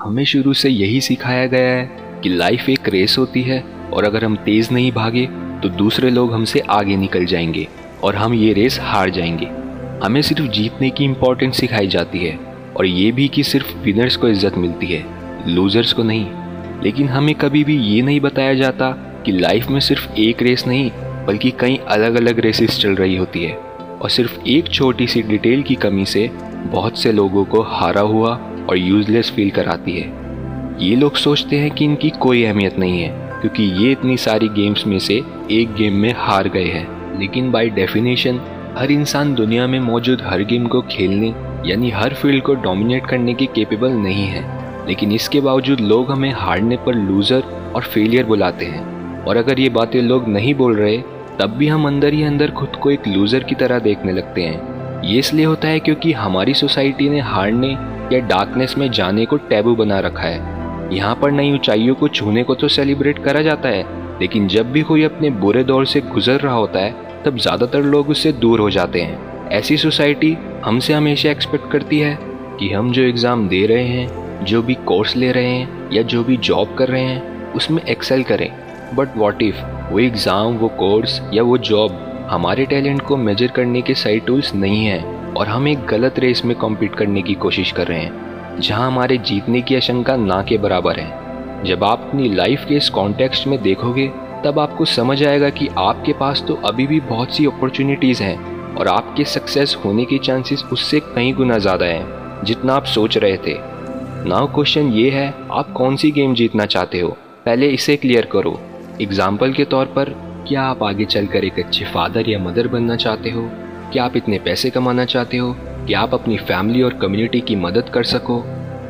हमें शुरू से यही सिखाया गया है कि लाइफ एक रेस होती है और अगर हम तेज़ नहीं भागे तो दूसरे लोग हमसे आगे निकल जाएँगे और हम ये रेस हार जाएँगे। हमें सिर्फ़ जीतने की इम्पोर्टेंस सिखाई जाती है और ये भी कि सिर्फ़ विनर्स को इज़्ज़त मिलती है लूजर्स को नहीं। लेकिन हमें कभी भी ये नहीं बताया जाता कि लाइफ में सिर्फ़ एक रेस नहीं, बल्कि कई अलग अलग रेसेस चल रही होती है। और सिर्फ़ एक छोटी सी डिटेल की कमी से बहुत से लोगों को हारा हुआ और यूजलेस फील कराती है। ये लोग सोचते हैं कि इनकी कोई अहमियत नहीं है, क्योंकि ये इतनी सारी गेम्स में से एक गेम में हार गए हैं। लेकिन बाय डेफिनेशन हर इंसान दुनिया में मौजूद हर गेम को खेलने, यानी हर फ़ील्ड को डोमिनेट करने की केपेबल नहीं है। लेकिन इसके बावजूद लोग हमें हारने पर लूज़र और फेलियर बुलाते हैं। और अगर ये बातें लोग नहीं बोल रहे, तब भी हम अंदर ही अंदर खुद को एक लूज़र की तरह देखने लगते हैं। ये इसलिए होता है क्योंकि हमारी सोसाइटी ने हारने या डार्कनेस में जाने को टैबू बना रखा है। यहाँ पर नई ऊंचाइयों को छूने को तो सेलिब्रेट करा जाता है, लेकिन जब भी कोई अपने बुरे दौर से गुजर रहा होता है, तब ज़्यादातर लोग उससे दूर हो जाते हैं। ऐसी सोसाइटी हमसे हमेशा एक्सपेक्ट करती है कि हम जो एग्ज़ाम दे रहे हैं, जो भी कोर्स ले रहे हैं, या जो भी जॉब कर रहे हैं, उसमें एक्सेल करें। बट वॉट इफ़ वो एग्ज़ाम वो कोर्स या वो जॉब हमारे टैलेंट को मेजर करने के सही टूल्स नहीं हैं? और हम एक गलत रेस में कॉम्पीट करने की कोशिश कर रहे हैं, जहाँ हमारे जीतने की आशंका ना के बराबर है। जब आप अपनी लाइफ के इस कॉन्टेक्स्ट में देखोगे, तब आपको समझ आएगा कि आपके पास तो अभी भी बहुत सी अपॉर्चुनिटीज़ हैं और आपके सक्सेस होने के चांसेस उससे कई गुना ज़्यादा हैं, जितना आप सोच रहे थे। नाउ क्वेश्चन ये है, आप कौन सी गेम जीतना चाहते हो? पहले इसे क्लियर करो। एग्ज़ाम्पल के तौर पर, क्या आप आगे चलकर एक अच्छे फादर या मदर बनना चाहते हो? क्या आप इतने पैसे कमाना चाहते हो? कि आप अपनी फैमिली और कम्युनिटी की मदद कर सको?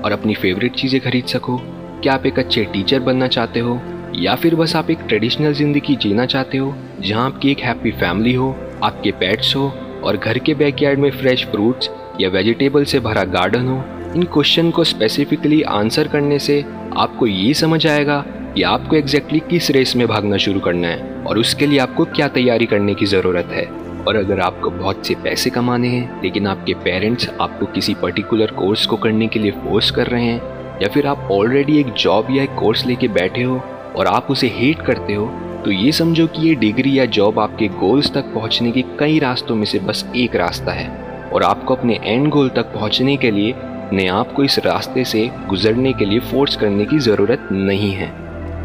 और अपनी फेवरेट चीज़ें खरीद सको? क्या आप एक अच्छे टीचर बनना चाहते हो? या फिर बस आप एक ट्रेडिशनल ज़िंदगी जीना चाहते हो, जहाँ आपकी एक हैप्पी फैमिली हो, आपके पेट्स हो, और घर के बैकयार्ड में फ्रेश फ्रूट्स या वेजिटेबल से भरा गार्डन हो? इन क्वेश्चन को स्पेसिफिकली आंसर करने से आपको ये समझ आएगा कि आपको एग्जैक्टली exactly किस रेस में भागना शुरू करना है, और उसके लिए आपको क्या तैयारी करने की ज़रूरत है। और अगर आपको बहुत से पैसे कमाने हैं, लेकिन आपके पेरेंट्स आपको किसी पर्टिकुलर कोर्स को करने के लिए फोर्स कर रहे हैं, या फिर आप ऑलरेडी एक जॉब या एक कोर्स लेके बैठे हो और आप उसे हेट करते हो तो ये समझो कि ये डिग्री या जॉब आपके गोल्स तक पहुँचने के कई रास्तों में से बस एक रास्ता है। और आपको अपने एंड गोल तक पहुँचने के लिए, अपने आप को इस रास्ते से गुजरने के लिए फोर्स करने की ज़रूरत नहीं है।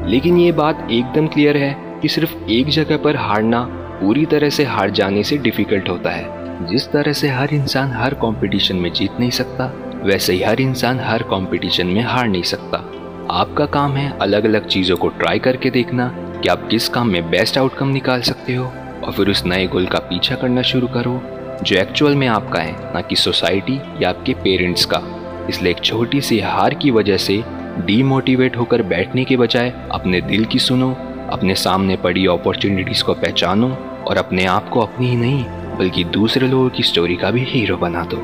लेकिन ये बात एकदम क्लियर है कि सिर्फ़ एक जगह पर हारना पूरी तरह से हार जाने से डिफ़िकल्ट होता है। जिस तरह से हर इंसान हर कंपटीशन में जीत नहीं सकता, वैसे ही हर इंसान हर कंपटीशन में हार नहीं सकता। आपका काम है अलग अलग चीज़ों को ट्राई करके देखना कि आप किस काम में बेस्ट आउटकम निकाल सकते हो और फिर उस नए गोल का पीछा करना शुरू करो, जो एक्चुअल में आपका है, ना कि सोसाइटी या आपके पेरेंट्स का। इसलिए एक छोटी सी हार की वजह से डीमोटिवेट होकर बैठने के बजाय अपने दिल की सुनो, अपने सामने पड़ी अपॉर्चुनिटीज़ को पहचानो और अपने आप को अपनी ही नहीं, बल्कि दूसरे लोगों की स्टोरी का भी हीरो बना दो।